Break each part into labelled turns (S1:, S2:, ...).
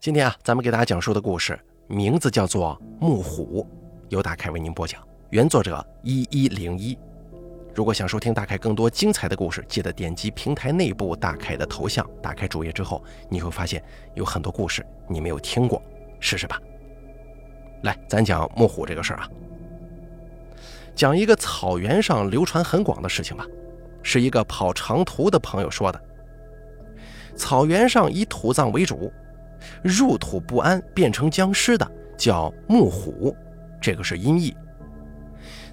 S1: 今天啊，咱们给大家讲述的故事名字叫做《木虎》，由大凯为您播讲，原作者一一零一。如果想收听大凯更多精彩的故事，记得点击平台内部大凯的头像，打开主页之后，你会发现有很多故事你没有听过，试试吧。来，咱讲木虎这个事儿啊，讲一个草原上流传很广的事情吧，是一个跑长途的朋友说的。草原上以土葬为主。入土不安变成僵尸的叫木虎，这个是音译。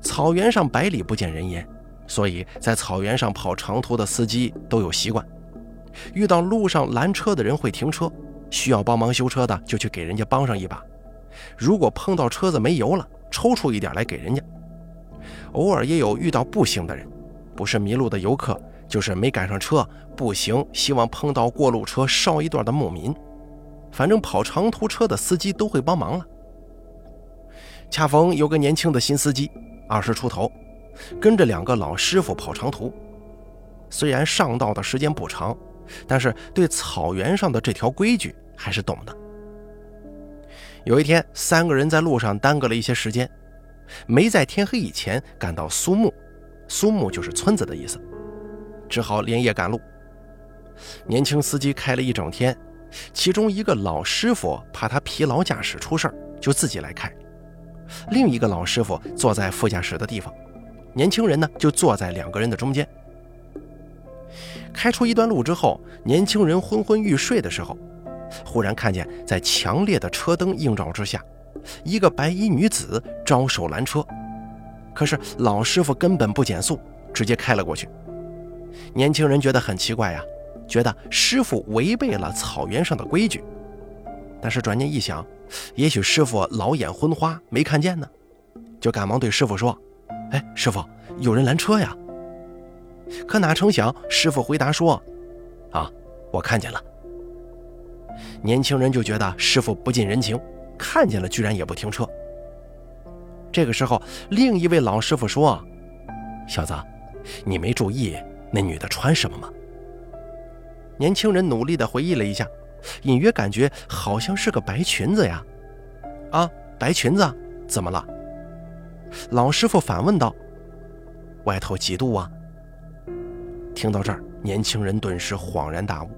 S1: 草原上百里不见人烟，所以在草原上跑长途的司机都有习惯：遇到路上拦车的人会停车，需要帮忙修车的就去给人家帮上一把。如果碰到车子没油了，抽出一点来给人家。偶尔也有遇到步行的人，不是迷路的游客，就是没赶上车步行，希望碰到过路车捎一段的牧民。反正跑长途车的司机都会帮忙了。恰逢有个年轻的新司机，二十出头，跟着两个老师傅跑长途。虽然上道的时间不长，但是对草原上的这条规矩还是懂的。有一天，三个人在路上耽搁了一些时间，没在天黑以前赶到苏木，苏木就是村子的意思，只好连夜赶路。年轻司机开了一整天。其中一个老师傅怕他疲劳驾驶出事儿，就自己来开。另一个老师傅坐在副驾驶的地方，年轻人呢就坐在两个人的中间。开出一段路之后，年轻人昏昏欲睡的时候，忽然看见在强烈的车灯映照之下，一个白衣女子招手拦车。可是老师傅根本不减速，直接开了过去。年轻人觉得很奇怪呀。觉得师傅违背了草原上的规矩，但是转念一想，也许师傅老眼昏花没看见呢，就赶忙对师傅说：“哎，师傅，有人拦车呀！”可哪成想，师傅回答说：“啊，我看见了。”年轻人就觉得师傅不近人情，看见了居然也不停车。这个时候，另一位老师傅说：“小子，你没注意那女的穿什么吗？”年轻人努力地回忆了一下，隐约感觉好像是个白裙子呀。啊，白裙子，怎么了？老师傅反问道。外头几度啊？听到这儿，年轻人顿时恍然大悟。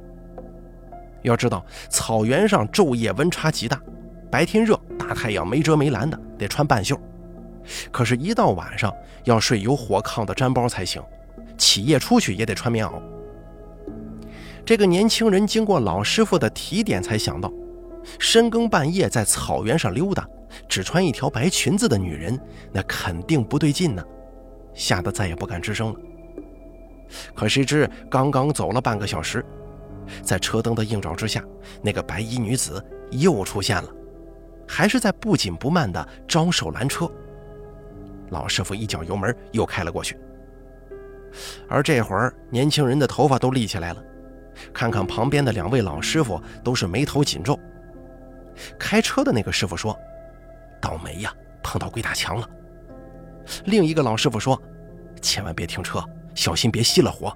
S1: 要知道，草原上昼夜温差极大，白天热，大太阳没遮没拦的，得穿半袖；可是，一到晚上，要睡有火炕的毡包才行，起夜出去也得穿棉袄。这个年轻人经过老师傅的提点，才想到，深更半夜在草原上溜达，只穿一条白裙子的女人，那肯定不对劲呢，吓得再也不敢吱声了。可谁知刚刚走了半个小时，在车灯的映照之下，那个白衣女子又出现了，还是在不紧不慢地招手拦车。老师傅一脚油门又开了过去，而这会儿年轻人的头发都立起来了。看看旁边的两位老师傅，都是眉头紧皱。开车的那个师傅说：“倒霉呀，碰到鬼打墙了。”另一个老师傅说：“千万别停车，小心别熄了火。”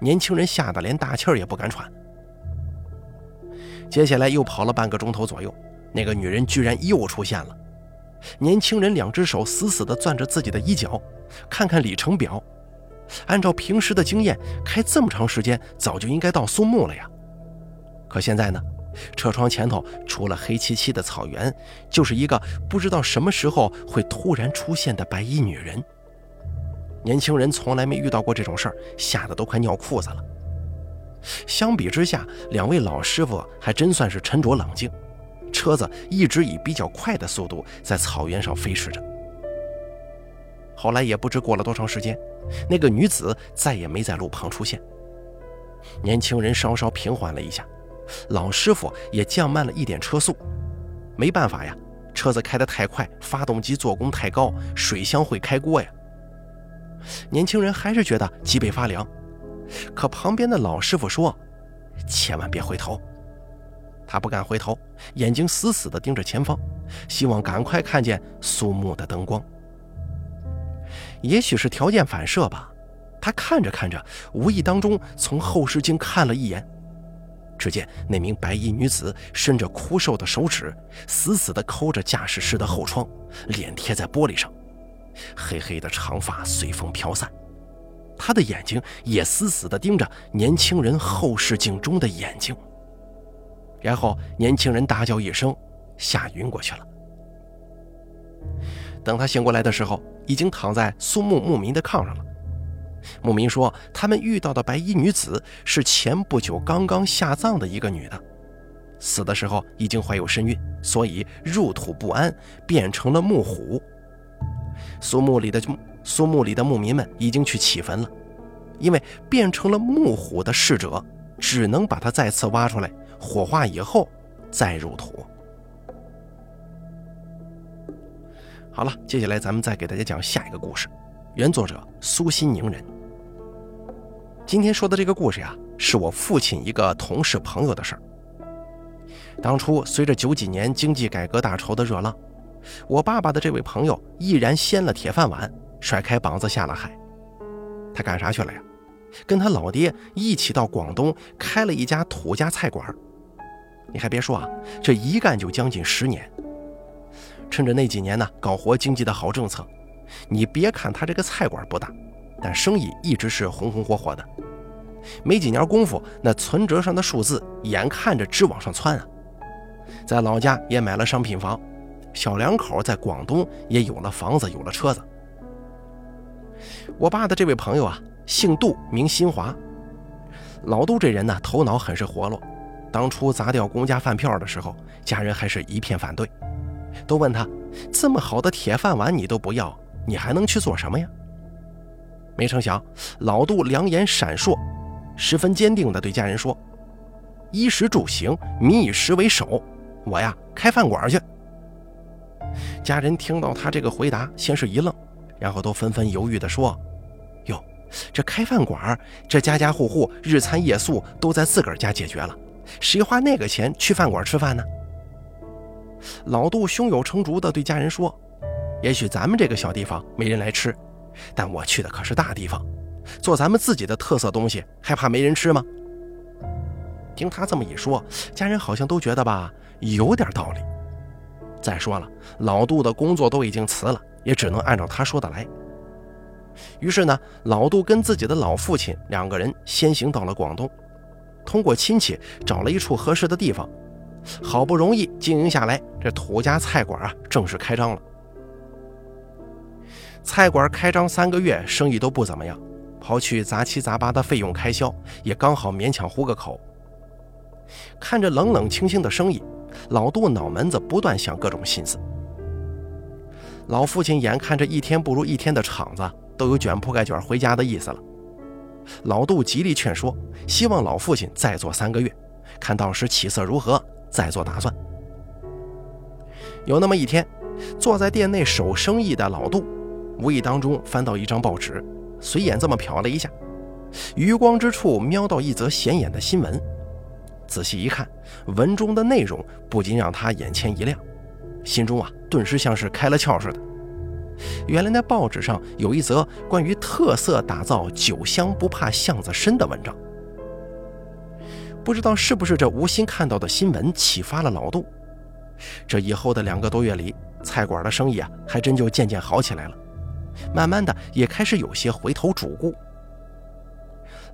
S1: 年轻人吓得连大气儿也不敢喘。接下来又跑了半个钟头左右，那个女人居然又出现了。年轻人两只手死死地攥着自己的衣角，看看里程表。按照平时的经验，开这么长时间，早就应该到苏木了呀。可现在呢，车窗前头除了黑漆漆的草原，就是一个不知道什么时候会突然出现的白衣女人。年轻人从来没遇到过这种事儿，吓得都快尿裤子了。相比之下，两位老师傅还真算是沉着冷静，车子一直以比较快的速度在草原上飞驰着。后来也不知过了多长时间，那个女子再也没在路旁出现。年轻人稍稍平缓了一下，老师傅也降慢了一点车速。没办法呀，车子开得太快，发动机做工太高，水箱会开锅呀。年轻人还是觉得脊背发凉，可旁边的老师傅说：“千万别回头。”他不敢回头，眼睛死死地盯着前方，希望赶快看见肃穆的灯光。也许是条件反射吧，他看着看着，无意当中从后视镜看了一眼，只见那名白衣女子伸着枯瘦的手指，死死地抠着驾驶室的后窗，脸贴在玻璃上，黑黑的长发随风飘散，她的眼睛也死死地盯着年轻人后视镜中的眼睛。然后，年轻人大叫一声，吓晕过去了。等他醒过来的时候，已经躺在苏木牧民的炕上了。牧民说，他们遇到的白衣女子是前不久刚刚下葬的一个女的，死的时候已经怀有身孕，所以入土不安，变成了木虎。苏木里的苏木里的牧民们已经去起坟了，因为变成了木虎的逝者，只能把它再次挖出来，火化以后再入土。好了，接下来咱们再给大家讲下一个故事。原作者苏西宁人。今天说的这个故事呀，是我父亲一个同事朋友的事儿。当初随着九几年经济改革大潮的热浪，我爸爸的这位朋友毅然掀了铁饭碗，甩开膀子下了海。他干啥去了呀？跟他老爹一起到广东开了一家土家菜馆。你还别说啊，这一干就将近十年。趁着那几年呢，搞活经济的好政策，你别看他这个菜馆不大，但生意一直是红红火火的。没几年功夫，那存折上的数字眼看着直往上窜啊！在老家也买了商品房，小两口在广东也有了房子，有了车子。我爸的这位朋友啊，姓杜，名新华。老杜这人呢，头脑很是活络。当初砸掉公家饭票的时候，家人还是一片反对。都问他，这么好的铁饭碗你都不要，你还能去做什么呀？没成想，老杜两眼闪烁，十分坚定地对家人说：“衣食住行，民以食为首，我呀开饭馆去。”家人听到他这个回答，先是一愣，然后都纷纷犹豫地说：“哟，这开饭馆，这家家户户日餐夜宿都在自个儿家解决了，谁花那个钱去饭馆吃饭呢？”老杜胸有成竹地对家人说：“也许咱们这个小地方没人来吃，但我去的可是大地方，做咱们自己的特色东西，还怕没人吃吗？”听他这么一说，家人好像都觉得吧，有点道理。再说了，老杜的工作都已经辞了，也只能按照他说的来。于是呢，老杜跟自己的老父亲两个人先行到了广东，通过亲戚找了一处合适的地方。好不容易经营下来，这土家菜馆啊正式开张了。菜馆开张三个月，生意都不怎么样，刨去杂七杂八的费用开销，也刚好勉强糊个口。看着冷冷清清的生意，老杜脑门子不断想各种心思。老父亲眼看着一天不如一天的厂子，都有卷铺盖卷回家的意思了。老杜极力劝说，希望老父亲再做三个月，看到时起色如何。再做打算。有那么一天，坐在店内守生意的老杜，无意当中翻到一张报纸，随眼这么瞟了一下，余光之处瞄到一则显眼的新闻。仔细一看，文中的内容不禁让他眼前一亮，心中啊顿时像是开了窍似的。原来那报纸上有一则关于特色打造酒香不怕巷子深的文章。不知道是不是这无心看到的新闻启发了老杜，这以后的两个多月里，菜馆的生意啊，还真就渐渐好起来了。慢慢的，也开始有些回头主顾。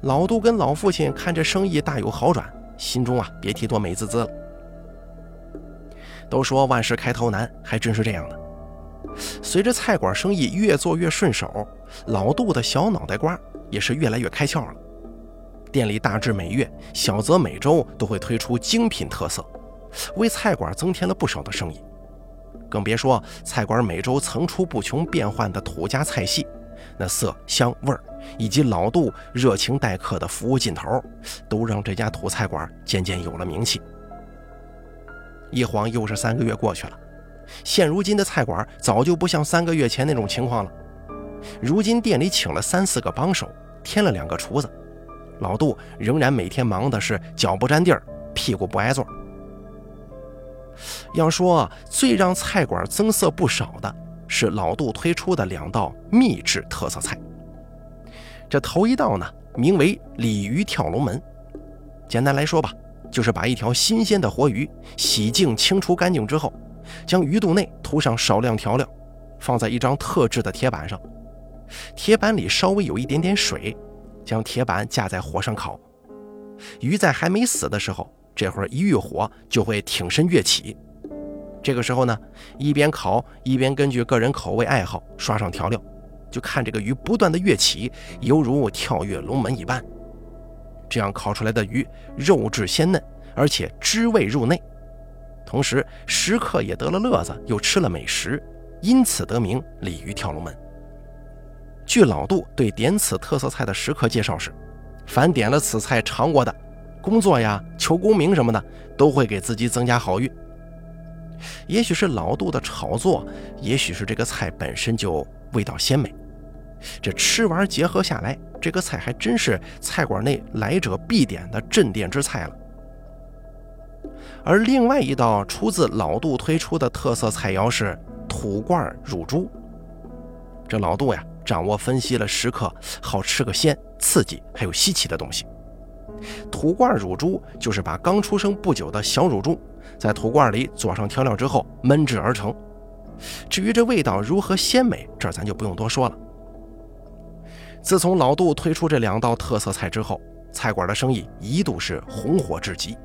S1: 老杜跟老父亲看着生意大有好转，心中啊，别提多美滋滋了。都说万事开头难，还真是这样的。随着菜馆生意越做越顺手，老杜的小脑袋瓜也是越来越开窍了。店里大致每月，小则每周都会推出精品特色，为菜馆增添了不少的生意。更别说菜馆每周层出不穷变换的土家菜系，那色香味儿以及老杜热情待客的服务劲头，都让这家土菜馆渐渐有了名气。一晃又是三个月过去了，现如今的菜馆早就不像三个月前那种情况了。如今店里请了三四个帮手，添了两个厨子。老杜仍然每天忙的是脚不沾地儿，屁股不挨坐。要说最让菜馆增色不少的，是老杜推出的两道秘制特色菜。这头一道呢，名为鲤鱼跳龙门。简单来说吧，就是把一条新鲜的活鱼洗净、清除干净之后，将鱼肚内涂上少量调料，放在一张特制的铁板上，铁板里稍微有一点点水，将铁板架在火上烤。鱼在还没死的时候，这会儿一遇火就会挺身跃起。这个时候呢，一边烤一边根据个人口味爱好刷上调料，就看这个鱼不断的跃起，犹如跳跃龙门一般。这样烤出来的鱼肉质鲜嫩，而且汁味入内，同时食客也得了乐子，又吃了美食，因此得名鲤鱼跳龙门。据老杜对点此特色菜的食客介绍是，凡点了此菜尝过的，工作呀、求功名什么的，都会给自己增加好运。也许是老杜的炒作，也许是这个菜本身就味道鲜美。这吃完结合下来，这个菜还真是菜馆内来者必点的镇店之菜了。而另外一道出自老杜推出的特色菜肴是土罐乳猪。这老杜呀，掌握分析了食客好吃个鲜、刺激还有稀奇的东西。土罐乳猪就是把刚出生不久的小乳猪在土罐里佐上调料之后焖制而成。至于这味道如何鲜美，这咱就不用多说了。自从老杜推出这两道特色菜之后，菜馆的生意一度是红火至极。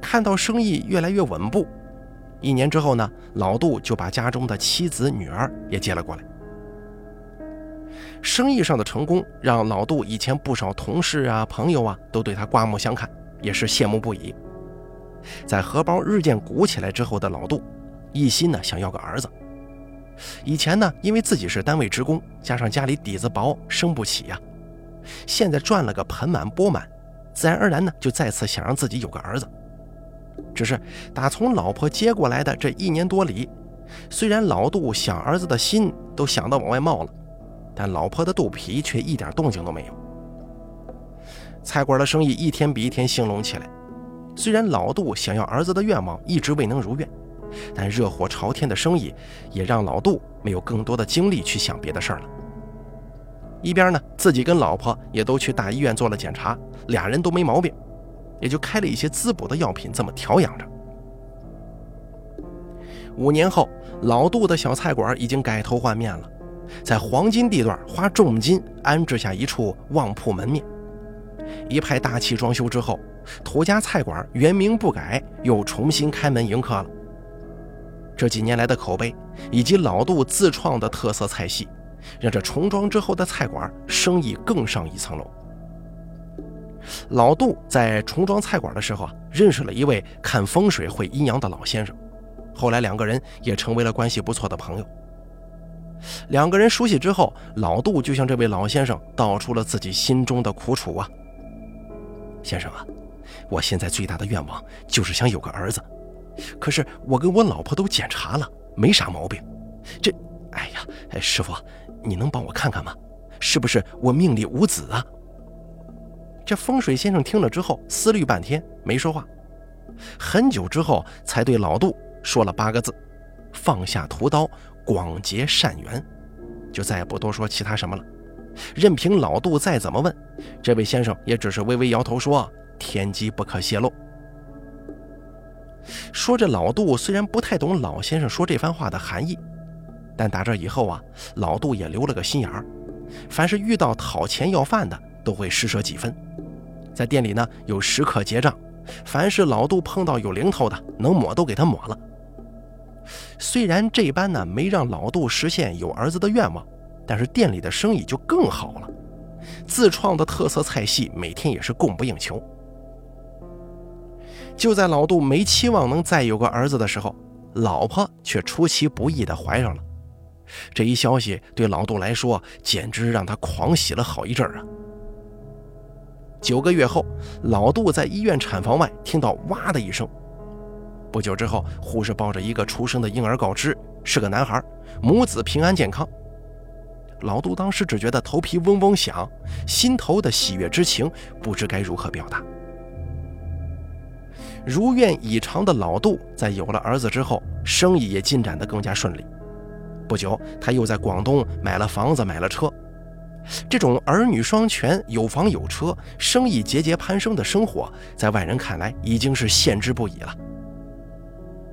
S1: 看到生意越来越稳步，一年之后呢，老杜就把家中的妻子、女儿也接了过来。生意上的成功，让老杜以前不少同事啊、朋友啊都对他刮目相看，也是羡慕不已。在荷包日渐鼓起来之后的老杜，一心呢想要个儿子。以前呢，因为自己是单位职工，加上家里底子薄，生不起呀。现在赚了个盆满钵满，自然而然呢，就再次想让自己有个儿子。只是打从老婆接过来的这一年多里，虽然老杜想儿子的心都想到往外冒了，但老婆的肚皮却一点动静都没有。菜馆的生意一天比一天兴隆起来，虽然老杜想要儿子的愿望一直未能如愿。但热火朝天的生意也让老杜没有更多的精力去想别的事儿了。一边呢，自己跟老婆也都去大医院做了检查，俩人都没毛病，也就开了一些滋补的药品，这么调养着。五年后，老杜的小菜馆已经改头换面了，在黄金地段花重金安置下一处旺铺门面，一派大气装修之后，土家菜馆原名不改，又重新开门迎客了。这几年来的口碑，以及老杜自创的特色菜系，让这重装之后的菜馆生意更上一层楼。老杜在重装菜馆的时候啊，认识了一位看风水会阴阳的老先生，后来两个人也成为了关系不错的朋友。两个人熟悉之后，老杜就向这位老先生道出了自己心中的苦楚啊。先生啊，我现在最大的愿望就是想有个儿子。可是我跟我老婆都检查了，没啥毛病。这，哎呀，师傅，你能帮我看看吗？是不是我命里无子啊？这风水先生听了之后，思虑半天没说话，很久之后才对老杜说了八个字：“放下屠刀，广结善缘。”就再也不多说其他什么了。任凭老杜再怎么问，这位先生也只是微微摇头说：“天机不可泄露。”说这老杜虽然不太懂老先生说这番话的含义，但打这以后啊，老杜也留了个心眼儿，凡是遇到讨钱要饭的，都会施舍几分。在店里呢，有食客结账，凡是老杜碰到有零头的，能抹都给他抹了。虽然这般呢没让老杜实现有儿子的愿望，但是店里的生意就更好了，自创的特色菜系每天也是供不应求。就在老杜没期望能再有个儿子的时候，老婆却出其不意的怀上了。这一消息对老杜来说，简直让他狂喜了好一阵儿啊！九个月后，老杜在医院产房外听到“哇”的一声。不久之后，护士抱着一个出生的婴儿告知是个男孩，母子平安健康。老杜当时只觉得头皮嗡嗡响，心头的喜悦之情不知该如何表达。如愿以偿的老杜，在有了儿子之后，生意也进展得更加顺利。不久，他又在广东买了房子，买了车。这种儿女双全、有房有车、生意节节攀升的生活，在外人看来已经是羡之不已了。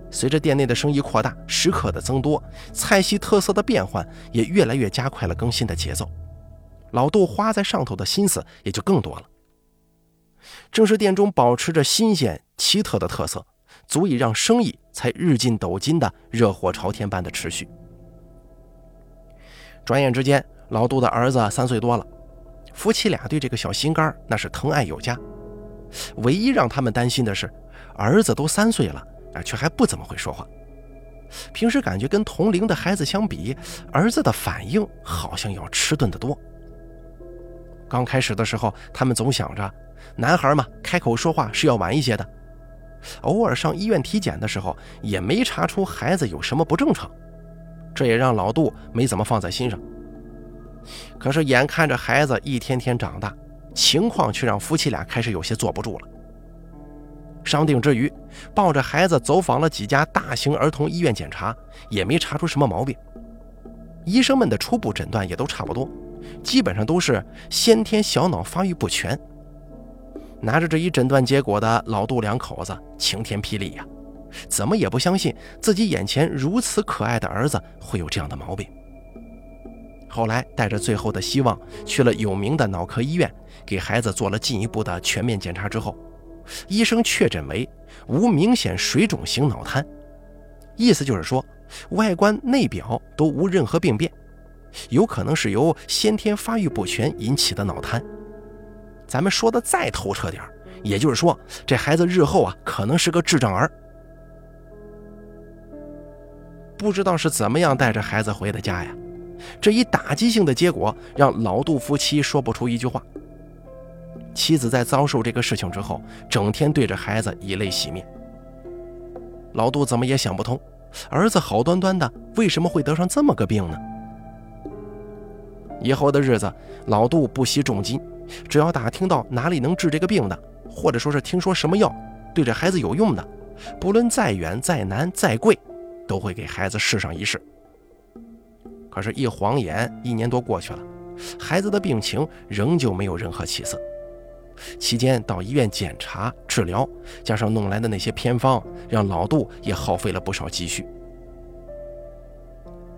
S1: 随着店内的生意扩大，食客的增多，菜系特色的变换也越来越加快了更新的节奏。老杜花在上头的心思也就更多了。正是店中保持着新鲜奇特的特色，足以让生意才日进斗金的热火朝天般的持续。转眼之间，老杜的儿子三岁多了，夫妻俩对这个小心肝那是疼爱有加。唯一让他们担心的是，儿子都三岁了。却还不怎么会说话。平时感觉跟同龄的孩子相比，儿子的反应好像要迟钝得多。刚开始的时候，他们总想着，男孩嘛，开口说话是要晚一些的。偶尔上医院体检的时候，也没查出孩子有什么不正常，这也让老杜没怎么放在心上。可是眼看着孩子一天天长大，情况却让夫妻俩开始有些坐不住了。商定之余，抱着孩子走访了几家大型儿童医院检查，也没查出什么毛病。医生们的初步诊断也都差不多，基本上都是先天小脑发育不全。拿着这一诊断结果的老杜两口子晴天霹雳呀，怎么也不相信自己眼前如此可爱的儿子会有这样的毛病。后来带着最后的希望去了有名的脑科医院，给孩子做了进一步的全面检查之后。医生确诊为无明显水肿型脑瘫，意思就是说，外观内表都无任何病变，有可能是由先天发育不全引起的脑瘫。咱们说的再透彻点也就是说，这孩子日后啊，可能是个智障儿。不知道是怎么样带着孩子回的家呀？这一打击性的结果，让老杜夫妻说不出一句话。妻子在遭受这个事情之后，整天对着孩子以泪洗面。老杜怎么也想不通，儿子好端端的，为什么会得上这么个病呢？以后的日子，老杜不惜重金，只要打听到哪里能治这个病的，或者说是听说什么药对这孩子有用的，不论再远、再难、再贵，都会给孩子试上一试。可是，一晃眼一年多过去了，孩子的病情仍旧没有任何起色。期间到医院检查治疗，加上弄来的那些偏方，让老杜也耗费了不少积蓄。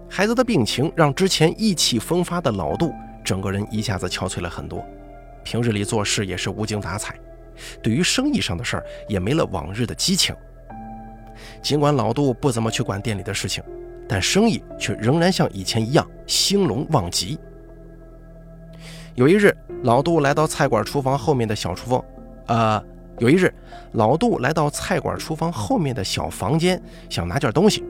S1: 孩子的病情让之前意气风发的老杜整个人一下子憔悴了很多，平日里做事也是无精打采，对于生意上的事儿也没了往日的激情。尽管老杜不怎么去管店里的事情，但生意却仍然像以前一样兴隆旺极。有一日，老杜来到菜馆厨房后面的小厨房，呃，有一日，老杜来到菜馆厨房后面的小房间，想拿件东西，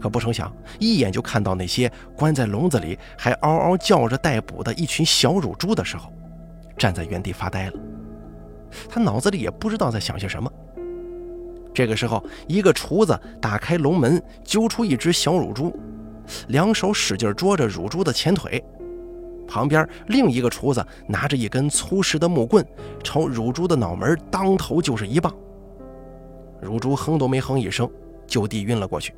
S1: 可不成想，一眼就看到那些关在笼子里还嗷嗷叫着待捕的一群小乳猪的时候，站在原地发呆了。他脑子里也不知道在想些什么。这个时候，一个厨子打开笼门，揪出一只小乳猪，两手使劲捉着乳猪的前腿。旁边另一个厨子拿着一根粗实的木棍，朝乳猪的脑门当头就是一棒。乳猪哼都没哼一声，就地晕了过去。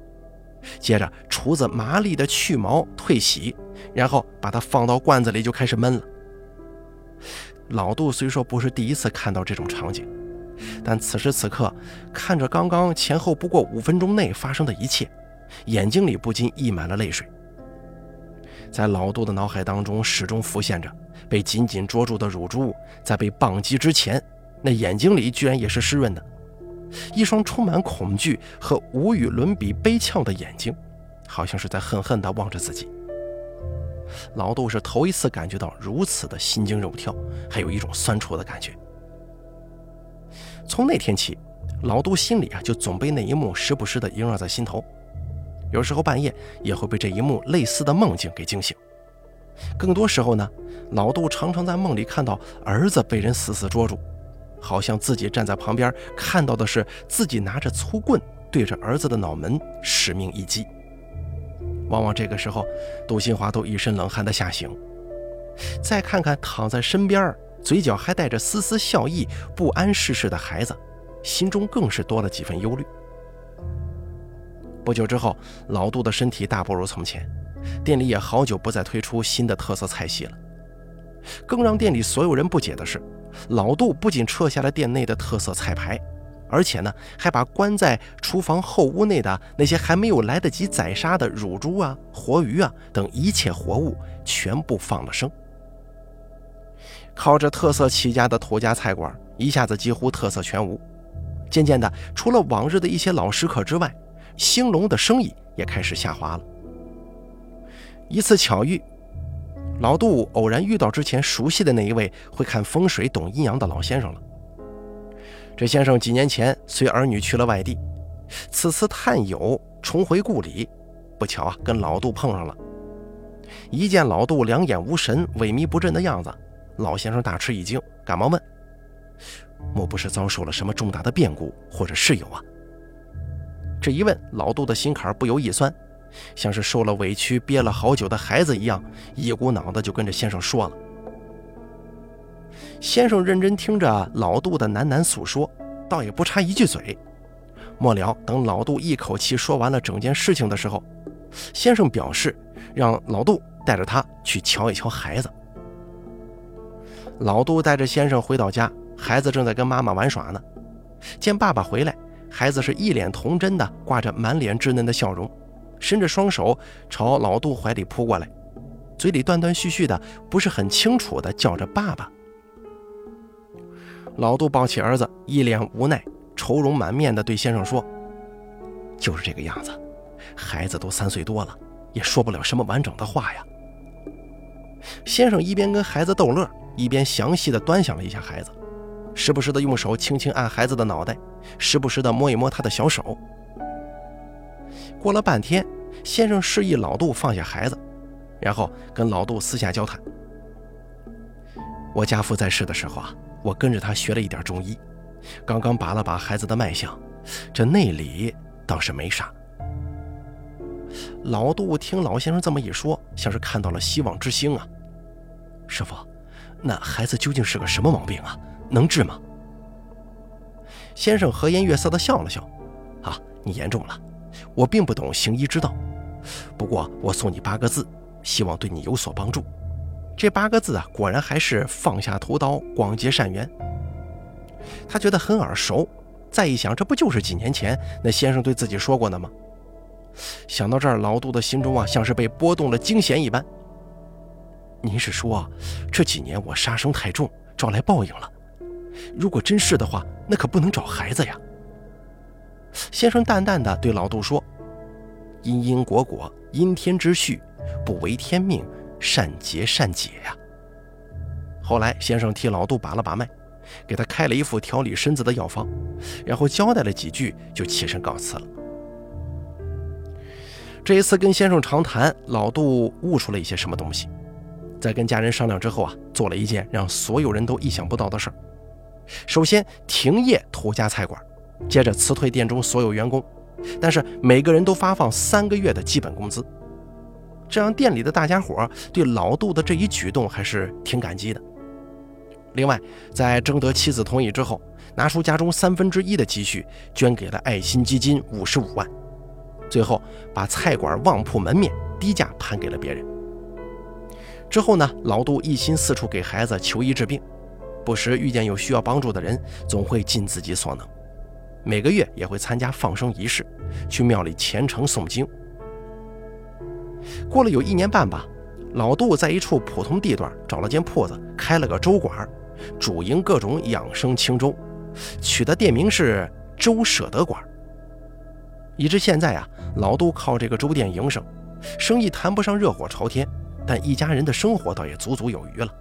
S1: 接着，厨子麻利的去毛退洗，然后把它放到罐子里就开始焖了。老杜虽说不是第一次看到这种场景，但此时此刻看着刚刚前后不过五分钟内发生的一切，眼睛里不禁溢满了泪水。在老杜的脑海当中，始终浮现着被紧紧捉住的乳猪，在被棒击之前，那眼睛里居然也是湿润的，一双充满恐惧和无与伦比悲怆的眼睛，好像是在恨恨地望着自己。老杜是头一次感觉到如此的心惊肉跳，还有一种酸楚的感觉。从那天起，老杜心里啊就总被那一幕时不时地萦绕在心头。有时候半夜也会被这一幕类似的梦境给惊醒。更多时候呢，老杜常常在梦里看到儿子被人死死捉住，好像自己站在旁边看到的是自己拿着粗棍对着儿子的脑门使命一击。往往这个时候，杜新华都一身冷汗的吓醒。再看看躺在身边，嘴角还带着丝丝笑意、不谙世事的孩子，心中更是多了几分忧虑。不久之后，老杜的身体大不如从前，店里也好久不再推出新的特色菜系了，更让店里所有人不解的是，老杜不仅撤下了店内的特色菜牌，而且呢，还把关在厨房后屋内的那些还没有来得及宰杀的乳猪啊、活鱼啊等一切活物全部放了生。靠着特色起家的土家菜馆，一下子几乎特色全无。渐渐的，除了往日的一些老食客之外，兴隆的生意也开始下滑了。一次巧遇。老杜偶然遇到之前熟悉的那一位会看风水、懂阴阳的老先生了。这先生几年前随儿女去了外地，此次探友重回故里，不巧啊，跟老杜碰上了。一见老杜两眼无神、萎靡不振的样子，老先生大吃一惊，赶忙问：“莫不是遭受了什么重大的变故，或者事由啊？”这一问，老杜的心坎不由一酸。像是受了委屈憋了好久的孩子一样，一股脑的就跟着先生说了。先生认真听着老杜的喃喃诉说，倒也不插一句嘴。末了，等老杜一口气说完了整件事情的时候，先生表示让老杜带着他去瞧一瞧孩子。老杜带着先生回到家，孩子正在跟妈妈玩耍呢。见爸爸回来，孩子是一脸童真的，挂着满脸稚嫩的笑容。伸着双手朝老杜怀里扑过来，嘴里断断续续的，不是很清楚的叫着“爸爸”。老杜抱起儿子，一脸无奈、愁容满面的对先生说：“就是这个样子，孩子都三岁多了，也说不了什么完整的话呀。”先生一边跟孩子逗乐，一边详细的端详了一下孩子，时不时的用手轻轻按孩子的脑袋，时不时的摸一摸他的小手。过了半天，先生示意老杜放下孩子，然后跟老杜私下交谈。我家父在世的时候啊，我跟着他学了一点中医，刚刚把了把孩子的脉象，这内里倒是没啥。老杜听老先生这么一说，像是看到了希望之星啊。师傅，那孩子究竟是个什么毛病啊？能治吗？先生和颜悦色地笑了笑，啊，你言重了。我并不懂行医之道，不过我送你八个字，希望对你有所帮助。这八个字啊，果然还是放下屠刀，广结善缘。他觉得很耳熟，再一想，这不就是几年前那先生对自己说过的吗？想到这儿，老杜的心中啊，像是被拨动了惊弦一般。您是说，这几年我杀生太重，招来报应了？如果真是的话，那可不能找孩子呀。先生淡淡的对老杜说：“因因果果，因天之序，不违天命，善结善解呀。”后来，先生替老杜把了把脉，给他开了一副调理身子的药方，然后交代了几句，就起身告辞了。这一次跟先生长谈，老杜悟出了一些什么东西，在跟家人商量之后啊，做了一件让所有人都意想不到的事儿：首先停业土家菜馆。接着辞退店中所有员工，但是每个人都发放三个月的基本工资，这让店里的大家伙对老杜的这一举动还是挺感激的。另外，在征得妻子同意之后，拿出家中三分之一的积蓄捐给了爱心基金五十五万，最后把菜馆旺铺门面低价盘给了别人。之后呢，老杜一心四处给孩子求医治病，不时遇见有需要帮助的人，总会尽自己所能。每个月也会参加放生仪式，去庙里虔诚诵经。过了有一年半吧，老杜在一处普通地段找了间铺子，开了个粥馆，主营各种养生清粥，取的店名是“粥舍得馆”。以至现在啊，老杜靠这个粥店营生，生意谈不上热火朝天，但一家人的生活倒也足足有余了。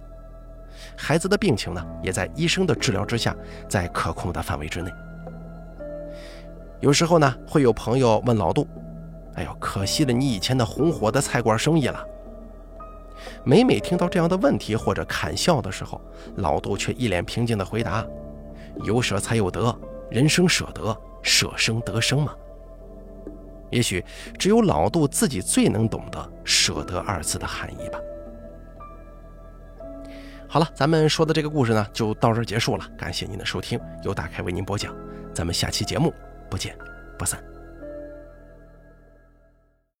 S1: 孩子的病情呢，也在医生的治疗之下，在可控的范围之内。有时候呢，会有朋友问老杜：“哎呦，可惜了你以前的红火的菜馆生意了。”每每听到这样的问题或者砍笑的时候，老杜却一脸平静地回答：“有舍才有得，人生舍得，舍生得生嘛。”也许只有老杜自己最能懂得“舍得”二字的含义吧。好了，咱们说的这个故事呢，就到这儿结束了。感谢您的收听，由大开为您播讲。咱们下期节目。不见不散。